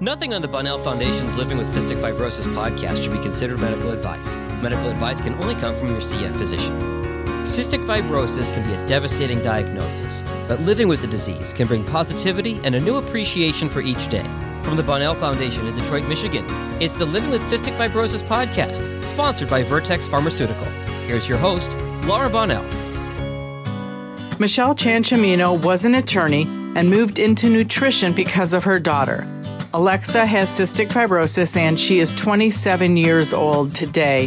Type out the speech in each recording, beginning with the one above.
Nothing on the Bonnell Foundation's Living with Cystic Fibrosis podcast should be considered medical advice. Medical advice can only come from your CF physician. Cystic fibrosis can be a devastating diagnosis, but living with the disease can bring positivity and a new appreciation for each day. From the Bonnell Foundation in Detroit, Michigan, it's the Living with Cystic Fibrosis podcast, sponsored by Vertex Pharmaceutical. Here's your host, Laura Bonnell. Michelle Chanchamino was an attorney and moved into nutrition because of her daughter. Alexa has cystic fibrosis and she is 27 years old today.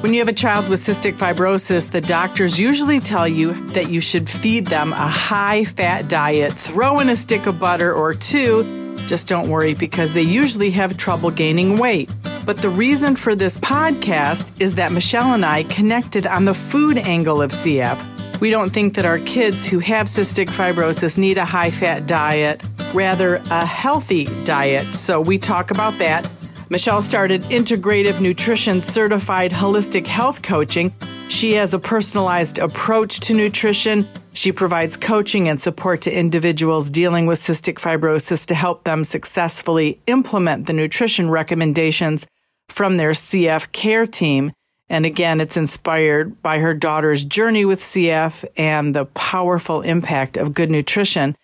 When you have a child with cystic fibrosis, the doctors usually tell you that you should feed them a high fat diet, throw in a stick of butter or two. Just don't worry because they usually have trouble gaining weight. But the reason for this podcast is that Michelle and I connected on the food angle of CF. We don't think that our kids who have cystic fibrosis need a high fat diet, rather, a healthy diet. So we talk about that. Michelle started integrative nutrition certified holistic health coaching. She has a personalized approach to nutrition. She provides coaching and support to individuals dealing with cystic fibrosis to help them successfully implement the nutrition recommendations from their CF care team. And again, it's inspired by her daughter's journey with CF and the powerful impact of good nutrition.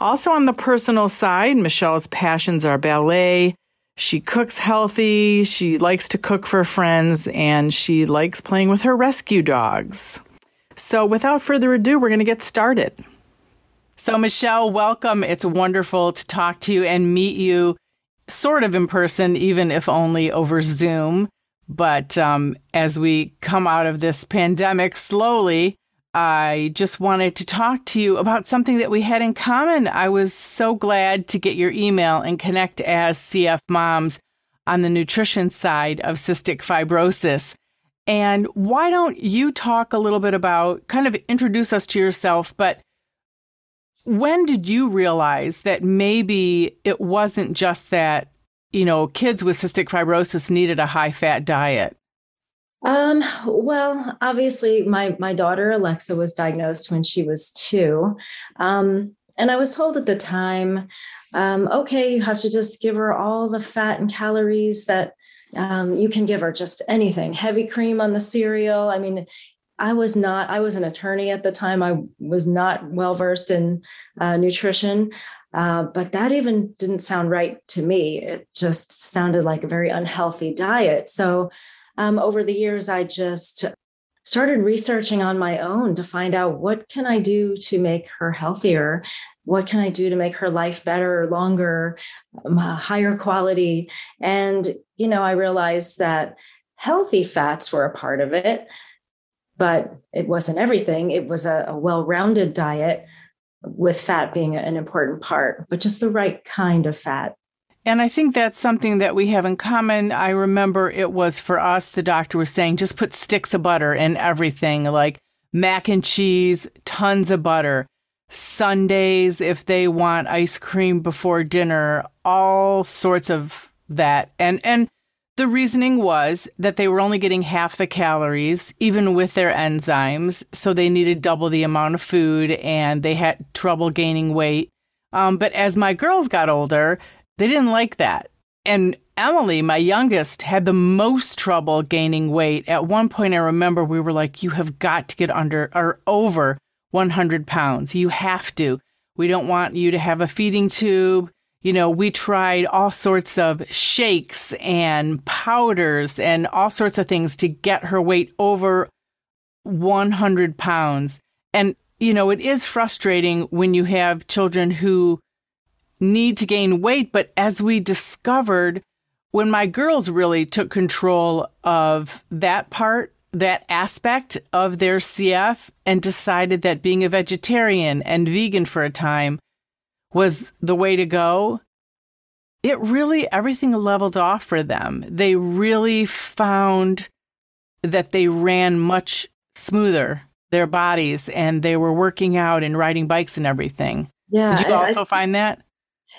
Also, on the personal side, Michelle's passions are ballet. She cooks healthy. She likes to cook for friends and she likes playing with her rescue dogs. So, without further ado, we're going to get started. So, Michelle, welcome. It's wonderful to talk to you and meet you sort of in person, even if only over Zoom. But um, as we come out of this pandemic slowly, I just wanted to talk to you about something that we had in common. I was so glad to get your email and connect as CF moms on the nutrition side of cystic fibrosis. And why don't you talk a little bit about kind of introduce us to yourself? But when did you realize that maybe it wasn't just that you know, kids with cystic fibrosis needed a high fat diet? Um, well, obviously my my daughter Alexa was diagnosed when she was 2. Um, and I was told at the time, um, okay, you have to just give her all the fat and calories that um, you can give her, just anything, heavy cream on the cereal. I mean, I was not, I was an attorney at the time. I was not well versed in uh, nutrition. Uh, but that even didn't sound right to me. It just sounded like a very unhealthy diet. So um, over the years, I just started researching on my own to find out what can I do to make her healthier? What can I do to make her life better, longer, um, higher quality? And, you know, I realized that healthy fats were a part of it, but it wasn't everything. It was a, a well rounded diet with fat being an important part, but just the right kind of fat. And I think that's something that we have in common. I remember it was for us, the doctor was saying, just put sticks of butter in everything, like mac and cheese, tons of butter. Sundays, if they want ice cream before dinner, all sorts of that. And, and, the reasoning was that they were only getting half the calories, even with their enzymes. So they needed double the amount of food and they had trouble gaining weight. Um, but as my girls got older, they didn't like that. And Emily, my youngest, had the most trouble gaining weight. At one point, I remember we were like, You have got to get under or over 100 pounds. You have to. We don't want you to have a feeding tube you know, we tried all sorts of shakes and powders and all sorts of things to get her weight over 100 pounds. And, you know, it is frustrating when you have children who need to gain weight. But as we discovered, when my girls really took control of that part, that aspect of their CF, and decided that being a vegetarian and vegan for a time was the way to go, it really, everything leveled off for them. They really found that they ran much smoother, their bodies, and they were working out and riding bikes and everything. Yeah. Did you also I, find that?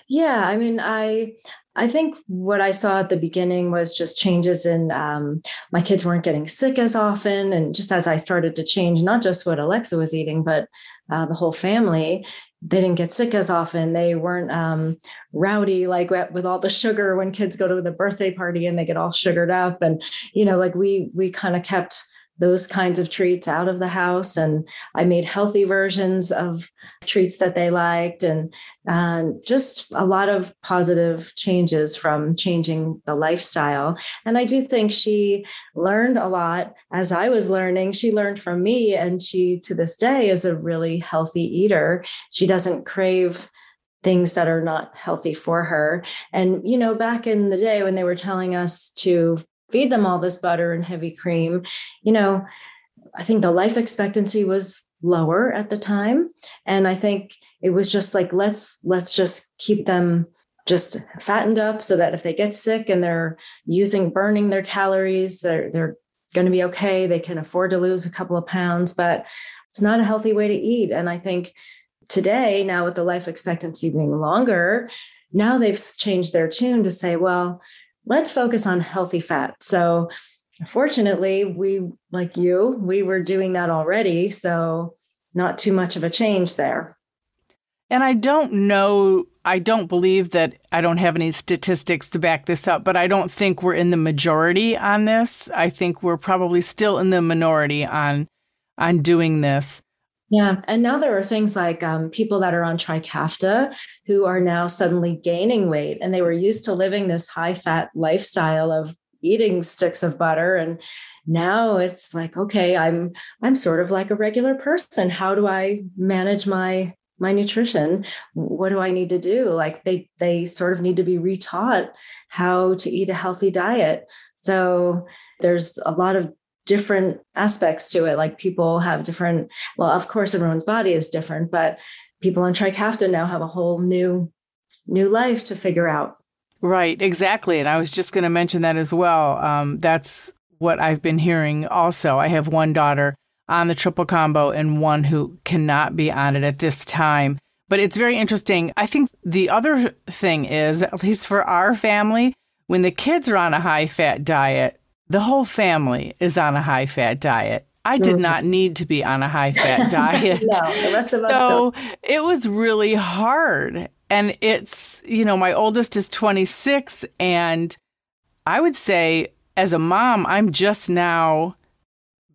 Yeah. I mean, I, I think what I saw at the beginning was just changes in um, my kids weren't getting sick as often. And just as I started to change, not just what Alexa was eating, but uh, the whole family, they didn't get sick as often. They weren't um, rowdy like with all the sugar when kids go to the birthday party and they get all sugared up. And you know, like we we kind of kept those kinds of treats out of the house. And I made healthy versions of treats that they liked, and just a lot of positive changes from changing the lifestyle. And I do think she learned a lot as I was learning. She learned from me, and she to this day is a really healthy eater. She doesn't crave things that are not healthy for her. And, you know, back in the day when they were telling us to feed them all this butter and heavy cream, you know, I think the life expectancy was lower at the time and I think it was just like let's let's just keep them just fattened up so that if they get sick and they're using burning their calories they're they're going to be okay. They can afford to lose a couple of pounds but it's not a healthy way to eat. And I think today now with the life expectancy being longer now they've changed their tune to say well let's focus on healthy fat. So, fortunately, we, like you, we were doing that already. So, not too much of a change there. And I don't know, I don't believe that I don't have any statistics to back this up, but I don't think we're in the majority on this. I think we're probably still in the minority on on doing this. Yeah. And now there are things like um, people that are on Trikafta who are now suddenly gaining weight and they were used to living this high fat lifestyle of eating sticks of butter and now it's like okay i'm i'm sort of like a regular person. How do i manage my my nutrition? What do i need to do? Like they they sort of need to be retaught how to eat a healthy diet. So there's a lot of different aspects to it. Like people have different, well, of course, everyone's body is different, but people on Trikafta now have a whole new new life to figure out. Right, exactly. And I was just going to mention that as well. Um, that's what I've been hearing also. I have one daughter on the triple combo and one who cannot be on it at this time. But it's very interesting. I think the other thing is, at least for our family, when the kids are on a high fat diet, the whole family is on a high fat diet. I did mm-hmm. not need to be on a high fat diet. no, the rest of us so don't. it was really hard. And it's, you know, my oldest is 26. And I would say, as a mom, I'm just now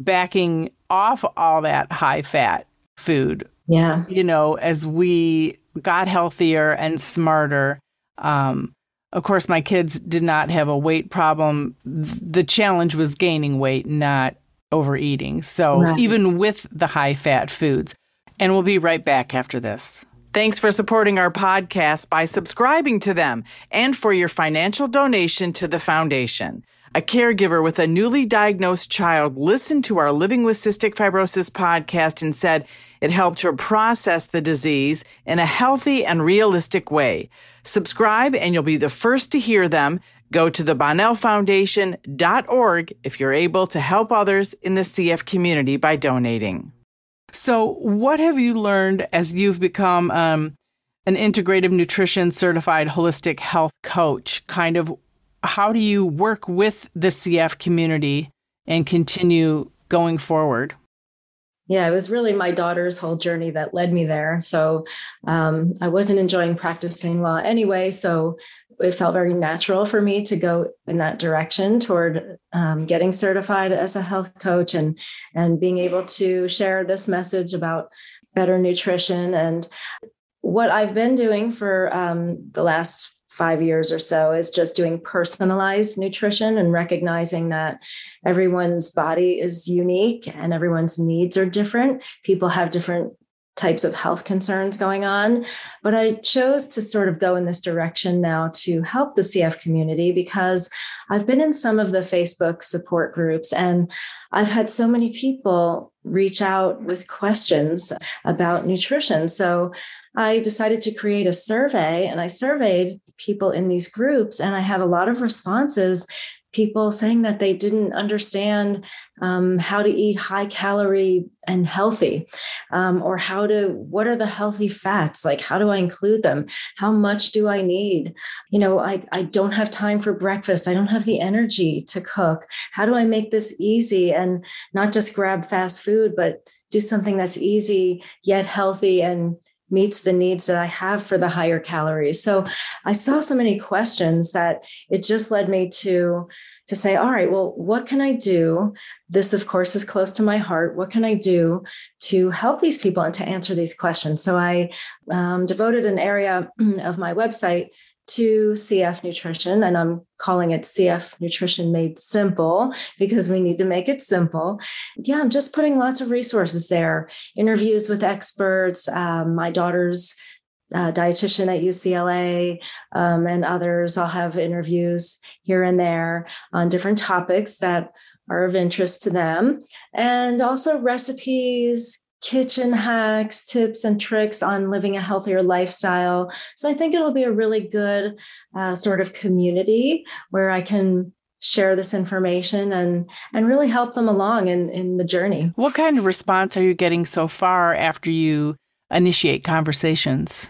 backing off all that high fat food. Yeah. You know, as we got healthier and smarter. Um, of course, my kids did not have a weight problem. The challenge was gaining weight, not overeating. So, right. even with the high fat foods. And we'll be right back after this. Thanks for supporting our podcast by subscribing to them and for your financial donation to the foundation. A caregiver with a newly diagnosed child listened to our Living with Cystic Fibrosis podcast and said it helped her process the disease in a healthy and realistic way. Subscribe and you'll be the first to hear them. Go to the bonnellfoundation.org if you're able to help others in the CF community by donating. So, what have you learned as you've become um, an integrative nutrition certified holistic health coach? Kind of how do you work with the CF community and continue going forward? Yeah, it was really my daughter's whole journey that led me there. So um, I wasn't enjoying practicing law anyway. So it felt very natural for me to go in that direction toward um, getting certified as a health coach and and being able to share this message about better nutrition and what I've been doing for um, the last five years or so is just doing personalized nutrition and recognizing that everyone's body is unique and everyone's needs are different. People have different types of health concerns going on. But I chose to sort of go in this direction now to help the CF community because I've been in some of the Facebook support groups and I've had so many people reach out with questions about nutrition. So I decided to create a survey and I surveyed people in these groups, and I had a lot of responses people saying that they didn't understand um, how to eat high calorie and healthy um, or how to what are the healthy fats? Like how do i include them? How much do i need? You know I, I don't have time for breakfast. I don't have the energy to cook. How do i make this easy and not just grab fast food but do something that's easy yet healthy and meets the needs that I have for the higher calories. So I saw so many questions that it just led me to to say, all right, well, what can I do? This, of course, is close to my heart. What can I do to help these people and to answer these questions? So I um, devoted an area of my website to CF nutrition, and I'm calling it CF nutrition made simple because we need to make it simple. Yeah, I'm just putting lots of resources there, interviews with experts, um, my daughter's uh, dietitian at UCLA um, and others. I'll have interviews here and there on different topics that are of interest to them, and also recipes, kitchen hacks, tips, and tricks on living a healthier lifestyle. So I think it'll be a really good uh, sort of community where I can share this information and and really help them along in in the journey. What kind of response are you getting so far after you initiate conversations?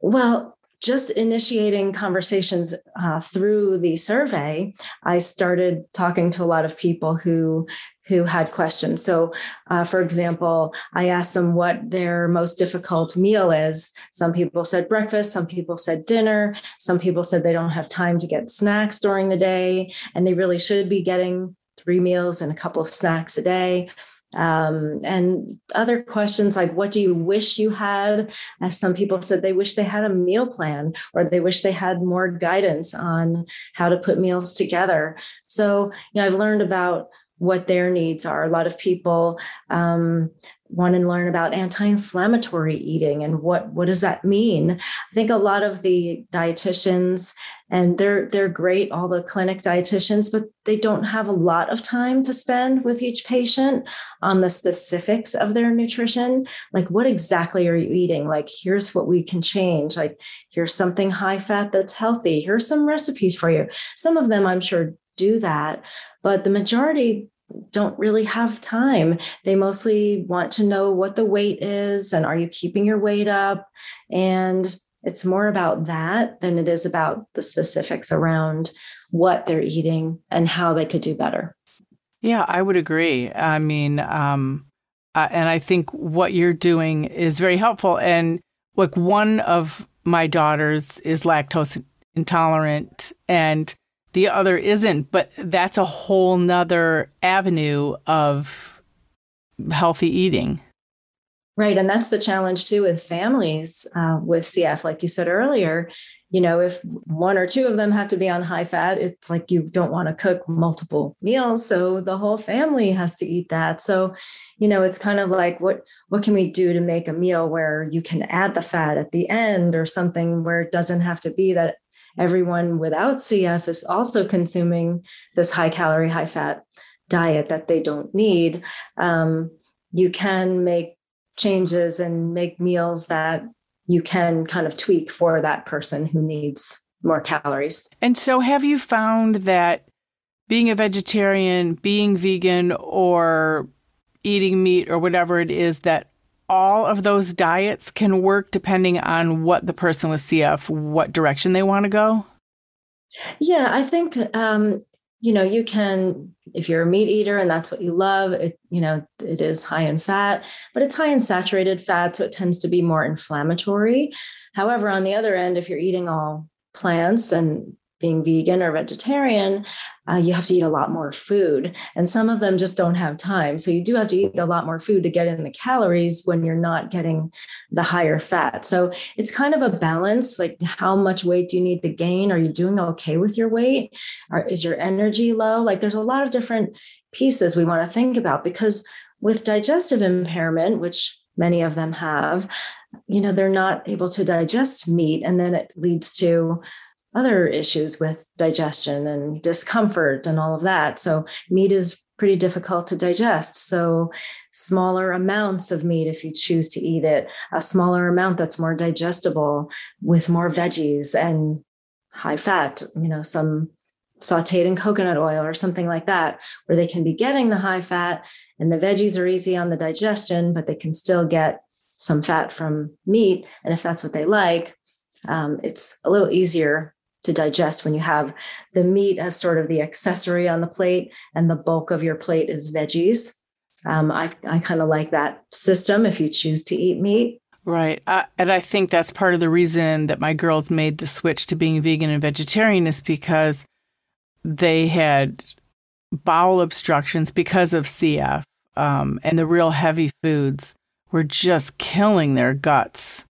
Well, just initiating conversations uh, through the survey, I started talking to a lot of people who who had questions. So, uh, for example, I asked them what their most difficult meal is. Some people said breakfast, some people said dinner, some people said they don't have time to get snacks during the day, and they really should be getting three meals and a couple of snacks a day um, and other questions like what do you wish you had as some people said they wish they had a meal plan or they wish they had more guidance on how to put meals together so you know i've learned about what their needs are. A lot of people um, want to learn about anti-inflammatory eating and what what does that mean? I think a lot of the dietitians and they're they're great all the clinic dietitians but they don't have a lot of time to spend with each patient on the specifics of their nutrition. Like what exactly are you eating? Like here's what we can change. Like here's something high fat that's healthy. Here's some recipes for you. Some of them i'm sure do that but the majority don't really have time. They mostly want to know what the weight is and are you keeping your weight up? And it's more about that than it is about the specifics around what they're eating and how they could do better. Yeah, I would agree. I mean, um, uh, and I think what you're doing is very helpful. And like one of my daughters is lactose intolerant, and the other isn't, but that's a whole nother avenue of healthy eating. Right. And that's the challenge too with families uh, with CF. Like you said earlier, you know, if one or two of them have to be on high fat, it's like you don't want to cook multiple meals. So the whole family has to eat that. So, you know, it's kind of like what what can we do to make a meal where you can add the fat at the end or something where it doesn't have to be that everyone without CF is also consuming this high calorie, high fat diet that they don't need. Um, you can make changes and make meals that you can kind of tweak for that person who needs more calories. And so, have you found that being a vegetarian, being vegan, or eating meat or whatever it is, that all of those diets can work depending on what the person with CF, what direction they want to go? Yeah, I think um, you know you can if you're a meat eater and that's what you love. It you know it is high in fat, but it's high in saturated fat, so it tends to be more inflammatory. However, on the other end, if you're eating all plants and being vegan or vegetarian, uh, you have to eat a lot more food. And some of them just don't have time. So you do have to eat a lot more food to get in the calories when you're not getting the higher fat. So it's kind of a balance like how much weight do you need to gain? Are you doing okay with your weight? Or is your energy low? Like there's a lot of different pieces we want to think about because with digestive impairment, which many of them have, you know, they're not able to digest meat. And then it leads to other issues with digestion and discomfort and all of that. So, meat is pretty difficult to digest. So, smaller amounts of meat, if you choose to eat it, a smaller amount that's more digestible with more veggies and high fat, you know, some sauteed in coconut oil or something like that, where they can be getting the high fat and the veggies are easy on the digestion, but they can still get some fat from meat. And if that's what they like, um, it's a little easier to digest when you have the meat as sort of the accessory on the plate and the bulk of your plate is veggies. Um, I, I kind of like that system if you choose to eat meat. Right. Uh, and I think that's part of the reason that my girls made the switch to being vegan and vegetarian is because they had bowel obstructions because of CF. Um, and the real heavy foods were just killing their guts.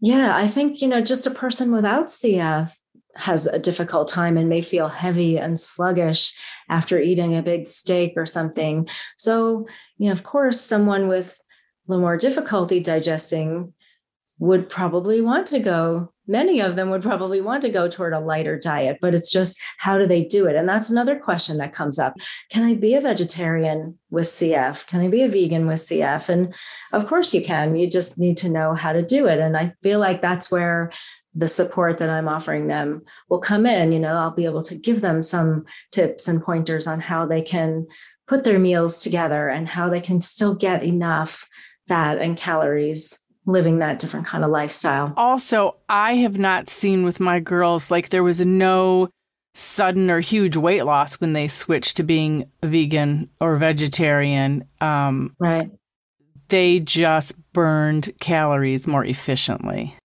Yeah, I think, you know, just a person without CF has a difficult time and may feel heavy and sluggish after eating a big steak or something. So, you know, of course, someone with a little more difficulty digesting would probably want to go many of them would probably want to go toward a lighter diet but it's just how do they do it? And that's another question that comes up. Can i be a vegetarian with cf can i be a vegan with cf and of course you can. You just need to know how to do it. And i feel like that's where the support that i'm offering them will come in you know i'll be able to give them some tips and pointers on how they can put their meals together and how they can still get enough fat and calories living that different kind of lifestyle. Also, I have not seen with my girls like there was no sudden or huge weight loss when they switched to being vegan or vegetarian. Um, right. They just burned calories more efficiently.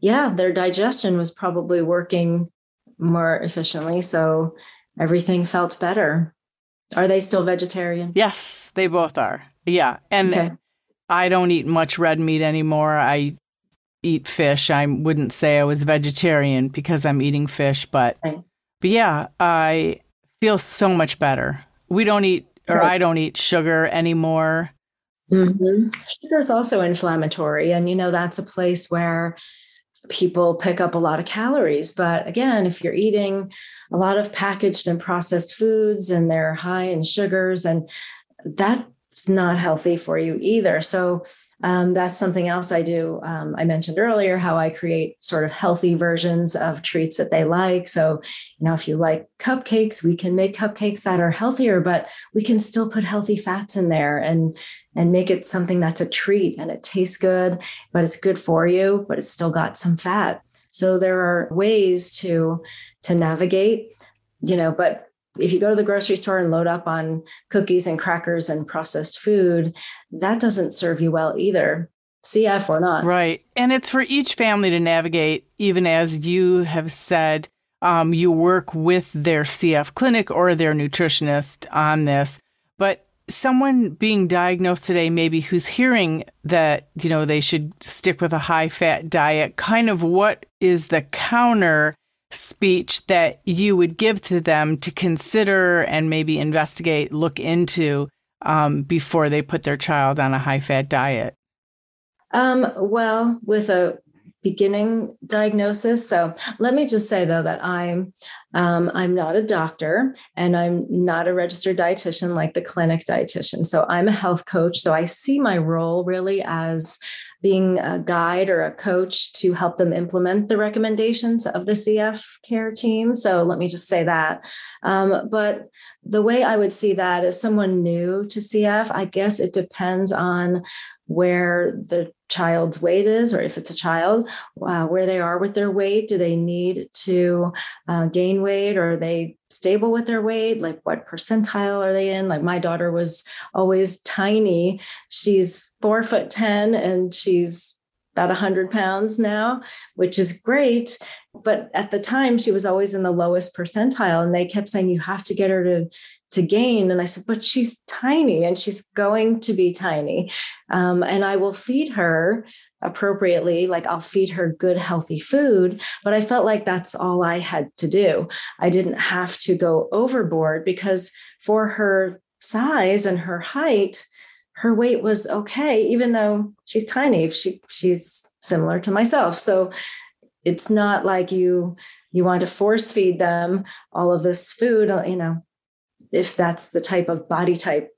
Yeah, their digestion was probably working more efficiently. So everything felt better. Are they still vegetarian? Yes, they both are. Yeah. And okay. I don't eat much red meat anymore. I eat fish. I wouldn't say I was vegetarian because I'm eating fish, but right. but yeah, I feel so much better. We don't eat or right. I don't eat sugar anymore. Mm-hmm. Sugar is also inflammatory, and you know that's a place where people pick up a lot of calories. But again, if you're eating a lot of packaged and processed foods and they're high in sugars, and that's not healthy for you either. So um, that's something else I do. Um, I mentioned earlier how I create sort of healthy versions of treats that they like. So, you know, if you like cupcakes, we can make cupcakes that are healthier, but we can still put healthy fats in there and and make it something that's a treat and it tastes good, but it's good for you, but it's still got some fat. So there are ways to to navigate, you know, but if you go to the grocery store and load up on cookies and crackers and processed food, that doesn't serve you well either. CF or not. Right. And it's for each family to navigate, even as you have said, um, you work with their CF clinic or their nutritionist on this. But someone being diagnosed today, maybe who's hearing that, you know, they should stick with a high fat diet, kind of what is the counter speech that you would give to them to consider and maybe investigate, look into um, before they put their child on a high fat diet? Um, well, with a beginning diagnosis. So let me just say though that I'm um, I'm not a doctor and I'm not a registered dietitian like the clinic dietitian. So I'm a health coach. So I see my role really as being a guide or a coach to help them implement the recommendations of the CF care team. So let me just say that. Um, but the way I would see that as someone new to CF, I guess it depends on where the child's weight is, or if it's a child, uh, where they are with their weight. Do they need to uh, gain weight, or are they stable with their weight? Like, what percentile are they in? Like, my daughter was always tiny. She's four foot 10 and she's about 100 pounds now, which is great. But at the time, she was always in the lowest percentile. And they kept saying, you have to get her to to gain. And I said, but she's tiny and she's going to be tiny. Um, and I will feed her appropriately. Like I'll feed her good, healthy food. But I felt like that's all I had to do. I didn't have to go overboard because for her size and her height, her weight was okay, even though she's tiny. She she's similar to myself. So it's not like you you want to force feed them all of this food, you know, if that's the type of body type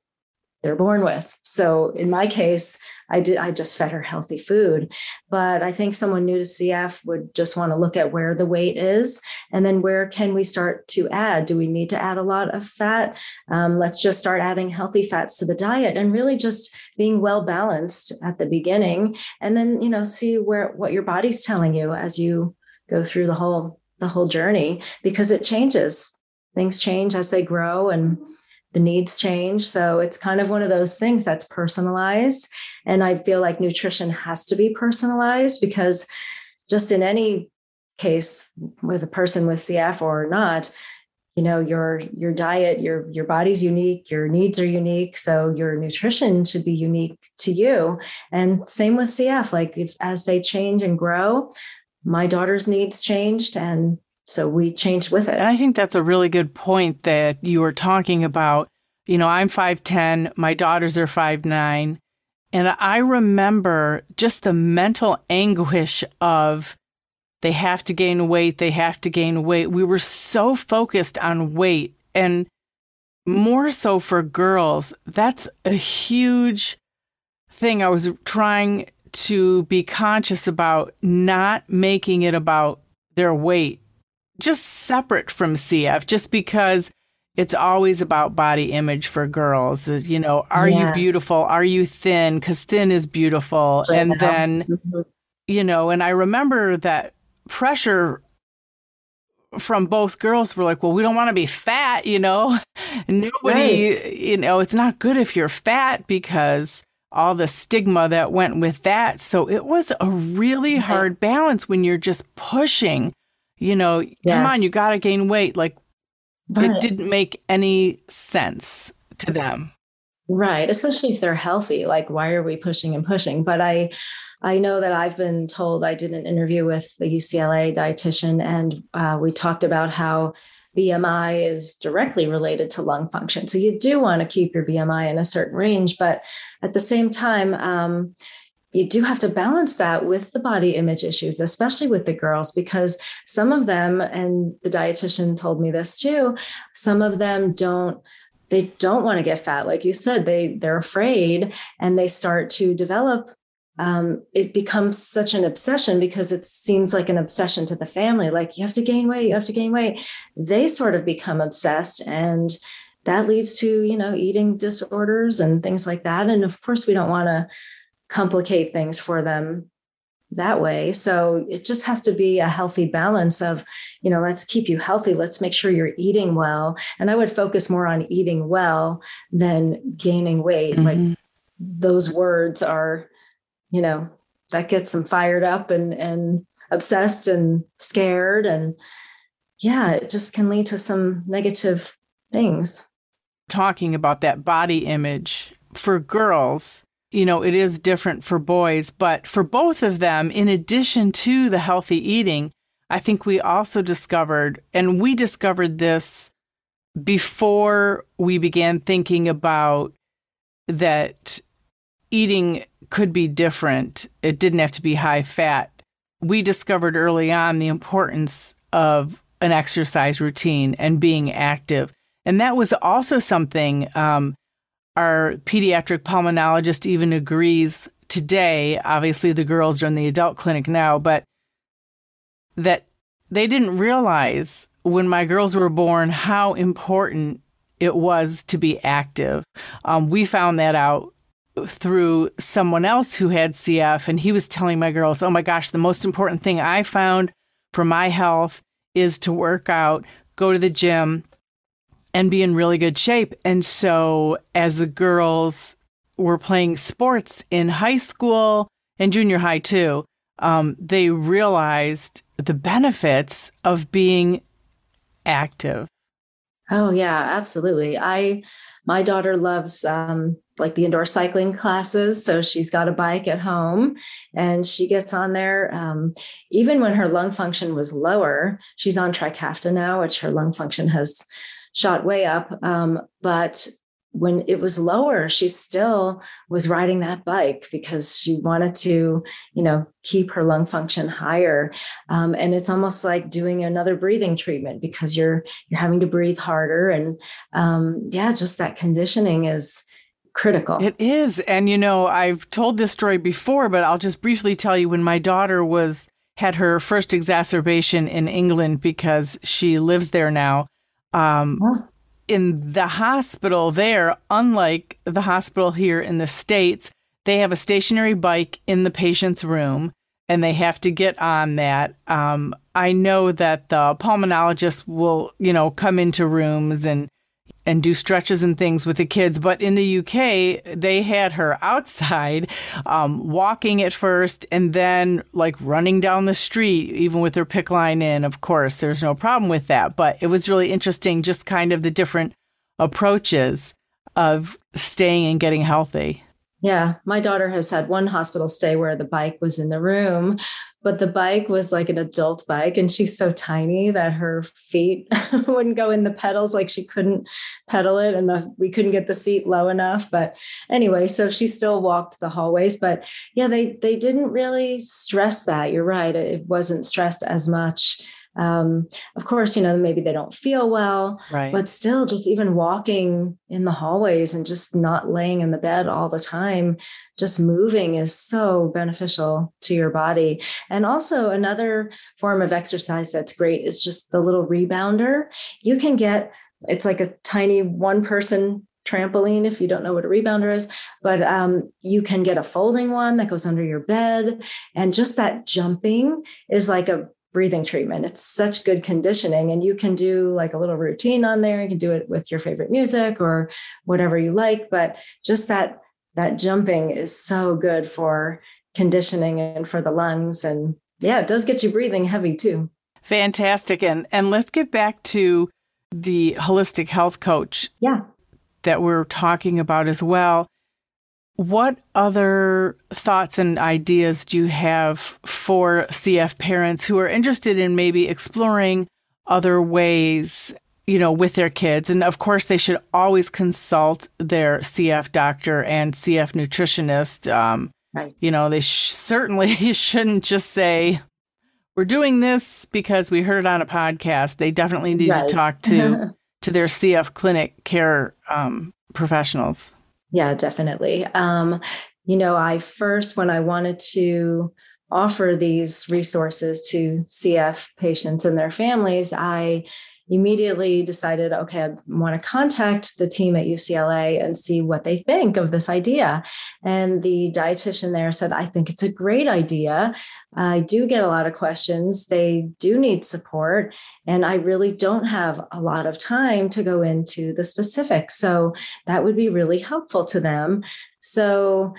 they're born with. So in my case, I did I just fed her healthy food. But I think someone new to CF would just want to look at where the weight is and then where can we start to add? Do we need to add a lot of fat? Um, let's just start adding healthy fats to the diet and really just being well balanced at the beginning and then you know see where what your body's telling you as you go through the whole the whole journey because it changes things change as they grow and the needs change. So it's kind of one of those things that's personalized. And I feel like nutrition has to be personalized because just in any case with a person with CF or not, you know your your diet your your body's unique your needs are unique so your nutrition should be unique to you and same with cf like if, as they change and grow my daughter's needs changed and so we changed with it and i think that's a really good point that you were talking about you know i'm 5'10 my daughters are 5'9 and i remember just the mental anguish of they have to gain weight. They have to gain weight. We were so focused on weight and more so for girls. That's a huge thing. I was trying to be conscious about not making it about their weight, just separate from CF, just because it's always about body image for girls. Is, You know, are yes. you beautiful? Are you thin? Because thin is beautiful. and then, mm-hmm. you know, and I remember that pressure from both girls were like, well, we don't want to be fat, you know. Nobody, right. you know, it's not good if you're fat because all the stigma that went with that. So it was a really hard balance when you're just pushing, you know, yes. come on, you got to gain weight. Like right. it didn't make any sense to them. Right. Especially if they're healthy. Like, why are we pushing and pushing? But I, I know that I've been told I did an interview with the UCLA dietitian, and uh, we talked about how BMI is directly related to lung function. So you do want to keep your BMI in a certain range, but at the same time, um, you do have to balance that with the body image issues, especially with the girls, because some of them, and the dietitian told me this too, some of them don't they don't want to get fat like you said they they're afraid and they start to develop um, it becomes such an obsession because it seems like an obsession to the family. Like, you have to gain weight, you have to gain weight. They sort of become obsessed. And that leads to, you know, eating disorders and things like that. And of course, we don't want to complicate things for them that way. So it just has to be a healthy balance of, you know, let's keep you healthy. Let's make sure you're eating well. And I would focus more on eating well than gaining weight. Mm-hmm. Like those words are you know that gets them fired up and and obsessed and scared and yeah it just can lead to some negative things talking about that body image for girls you know it is different for boys but for both of them in addition to the healthy eating i think we also discovered and we discovered this before we began thinking about that eating could be different. It didn't have to be high fat. We discovered early on the importance of an exercise routine and being active. And that was also something um, our pediatric pulmonologist even agrees today. Obviously, the girls are in the adult clinic now, but that they didn't realize when my girls were born how important it was to be active. Um, we found that out through someone else who had CF, and he was telling my girls, Oh my gosh, the most important thing I found for my health is to work out, go to the gym, and be in really good shape. And so, as the girls were playing sports in high school and junior high too, um, they realized the benefits of being active. Oh, yeah, absolutely. I, my daughter loves um, like the indoor cycling classes. So she's got a bike at home and she gets on there. Um, even when her lung function was lower, she's on Trikafta now, which her lung function has shot way up. Um, but when it was lower, she still was riding that bike because she wanted to, you know, keep her lung function higher. Um, and it's almost like doing another breathing treatment because you're you're having to breathe harder. And um, yeah, just that conditioning is critical. It is. And you know, I've told this story before, but I'll just briefly tell you when my daughter was had her first exacerbation in England because she lives there now. Um, huh? In the hospital there, unlike the hospital here in the States, they have a stationary bike in the patient's room and they have to get on that. Um, I know that the pulmonologist will, you know, come into rooms and and do stretches and things with the kids. But in the UK, they had her outside, um, walking at first, and then like running down the street, even with her PICC line in. Of course, there's no problem with that. But it was really interesting, just kind of the different approaches of staying and getting healthy. Yeah, my daughter has had one hospital stay where the bike was in the room, but the bike was like an adult bike and she's so tiny that her feet wouldn't go in the pedals. Like she couldn't pedal it and the, we couldn't get the seat low enough. But anyway so she still walked the hallways. But yeah they they didn't really stress that. You're right. It wasn't stressed as much um, of course, you know, maybe they don't feel well, right. but still just even walking in the hallways and just not laying in the bed all the time, just moving is so beneficial to your body. And also another form of exercise that's great is just the little rebounder. You can get it's like a tiny one person trampoline if you don't know what a rebounder is but um, you can get a folding one that goes under your bed and just that jumping is like a breathing treatment. It's such good conditioning. And you can do like a little routine on there. You can do it with your favorite music or whatever you like. But just that that jumping is so good for conditioning and for the lungs. And yeah, it does get you breathing heavy too. Fantastic. And and let's get back to the holistic health coach. Yeah. That we're talking about as well. What other thoughts and ideas do you have for CF parents who are interested in maybe exploring other ways, you know, with their kids? And of course, they should always consult their CF doctor and CF nutritionist. Um, right. You know, they sh- certainly shouldn't just say, we're doing this because we heard it on a podcast. They definitely need right. to talk to to their CF clinic care um, professionals. Yeah, definitely. Um, you know, I first, when I wanted to offer these resources to CF patients and their families, I immediately decided, okay, I want to contact the team at UCLA and see what they think of this idea. And the dietitian there said, I think it's a great idea. I do get a lot of questions. They do need support. And I really don't have a lot of time to go into the specifics. So that would be really helpful to them. So,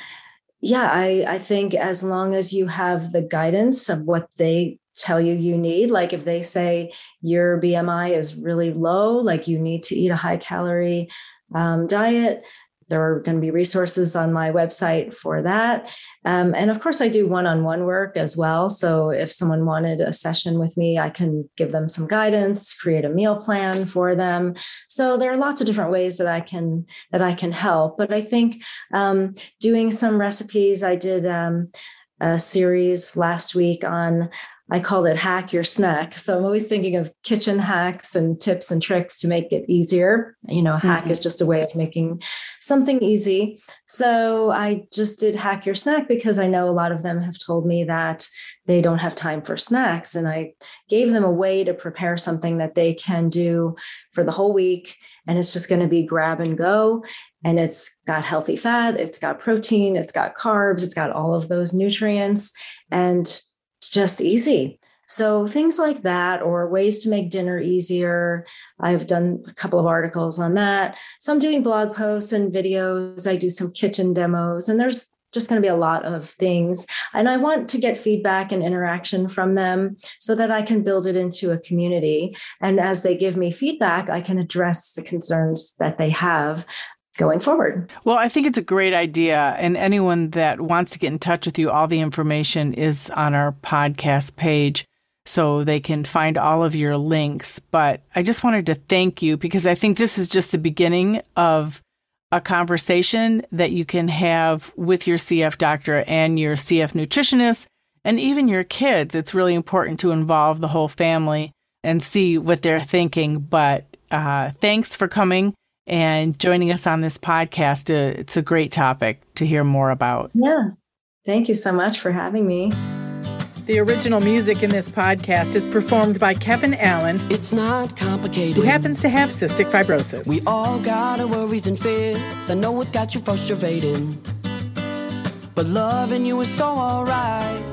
yeah, I, I think as long as you have the guidance of what they tell you you need. Like if they say your BMI is really low, like you need to eat a high calorie um, diet, there are going to be resources on my website for that. Um, and of course, I do one on one work as well. So if someone wanted a session with me, I can give them some guidance, create a meal plan for them. So there are lots of different ways that I can that I can help. But I think um, doing some recipes, I did um, a series last week on I called it hack your snack. So I'm always thinking of kitchen hacks and tips and tricks to make it easier. You know, hack mm-hmm. is just a way of making something easy. So I just did hack your snack because I know a lot of them have told me that they don't have time for snacks. And I gave them a way to prepare something that they can do for the whole week. And it's just going to be grab and go. And it's got healthy fat, it's got protein, it's got carbs, it's got all of those nutrients. And just easy. So things like that, or ways to make dinner easier. I've done a couple of articles on that. So I'm doing blog posts and videos. I do some kitchen demos, and there's just going to be a lot of things. And I want to get feedback and interaction from them so that I can build it into a community. And as they give me feedback, I can address the concerns that they have going forward. Well, I think it's a great idea. And anyone that wants to get in touch with you, all the information is on our podcast page. So they can find all of your links. But I just wanted to thank you because I think this is just the beginning of a conversation that you can have with your CF doctor and your CF nutritionist and even your kids. It's really important to involve the whole family and see what they're thinking. But uh, thanks for coming and joining us on this podcast. Uh, it's a great topic to hear more about. Yes. Thank you so much for having me. The original music in this podcast is performed by Kevin Allen. It's not complicated. Who happens to have cystic fibrosis. We all got our worries and fears. I know it's got you frustrated. But loving you is so alright.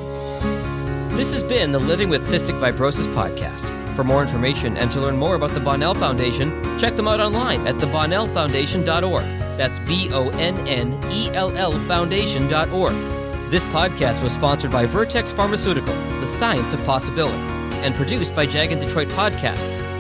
This has been the Living with Cystic Fibrosis podcast. For more information and to learn more about the Bonnell Foundation, check them out online at thebonnellfoundation.org. That's B O N N E L L Foundation.org. This podcast was sponsored by Vertex Pharmaceutical, the science of possibility, and produced by Jag and Detroit Podcasts